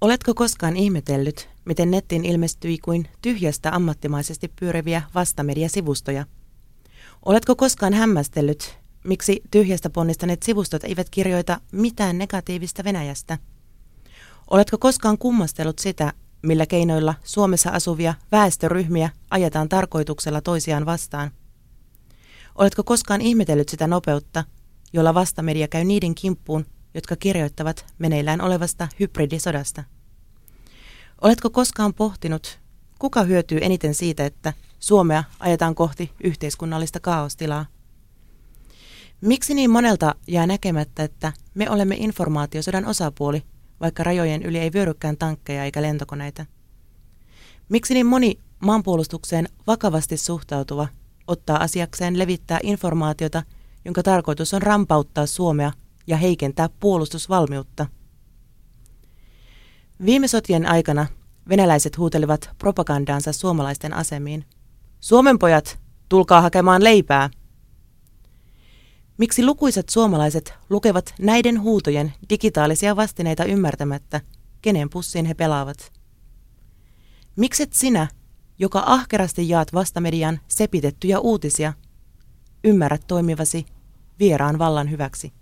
Oletko koskaan ihmetellyt, miten nettiin ilmestyi kuin tyhjästä ammattimaisesti pyöriviä vastamediasivustoja? Oletko koskaan hämmästellyt, miksi tyhjästä ponnistaneet sivustot eivät kirjoita mitään negatiivista Venäjästä? Oletko koskaan kummastellut sitä, millä keinoilla Suomessa asuvia väestöryhmiä ajetaan tarkoituksella toisiaan vastaan? Oletko koskaan ihmetellyt sitä nopeutta, jolla vastamedia käy niiden kimppuun, jotka kirjoittavat meneillään olevasta hybridisodasta? Oletko koskaan pohtinut, kuka hyötyy eniten siitä, että Suomea ajetaan kohti yhteiskunnallista kaostilaa? Miksi niin monelta jää näkemättä, että me olemme informaatiosodan osapuoli, vaikka rajojen yli ei vyörykään tankkeja eikä lentokoneita? Miksi niin moni maanpuolustukseen vakavasti suhtautuva ottaa asiakseen levittää informaatiota, jonka tarkoitus on rampauttaa Suomea ja heikentää puolustusvalmiutta? Viime sotien aikana venäläiset huutelivat propagandaansa suomalaisten asemiin. Suomen pojat, tulkaa hakemaan leipää! Miksi lukuisat suomalaiset lukevat näiden huutojen digitaalisia vastineita ymmärtämättä, kenen pussiin he pelaavat? Mikset sinä, joka ahkerasti jaat vastamedian sepitettyjä uutisia, ymmärrät toimivasi vieraan vallan hyväksi?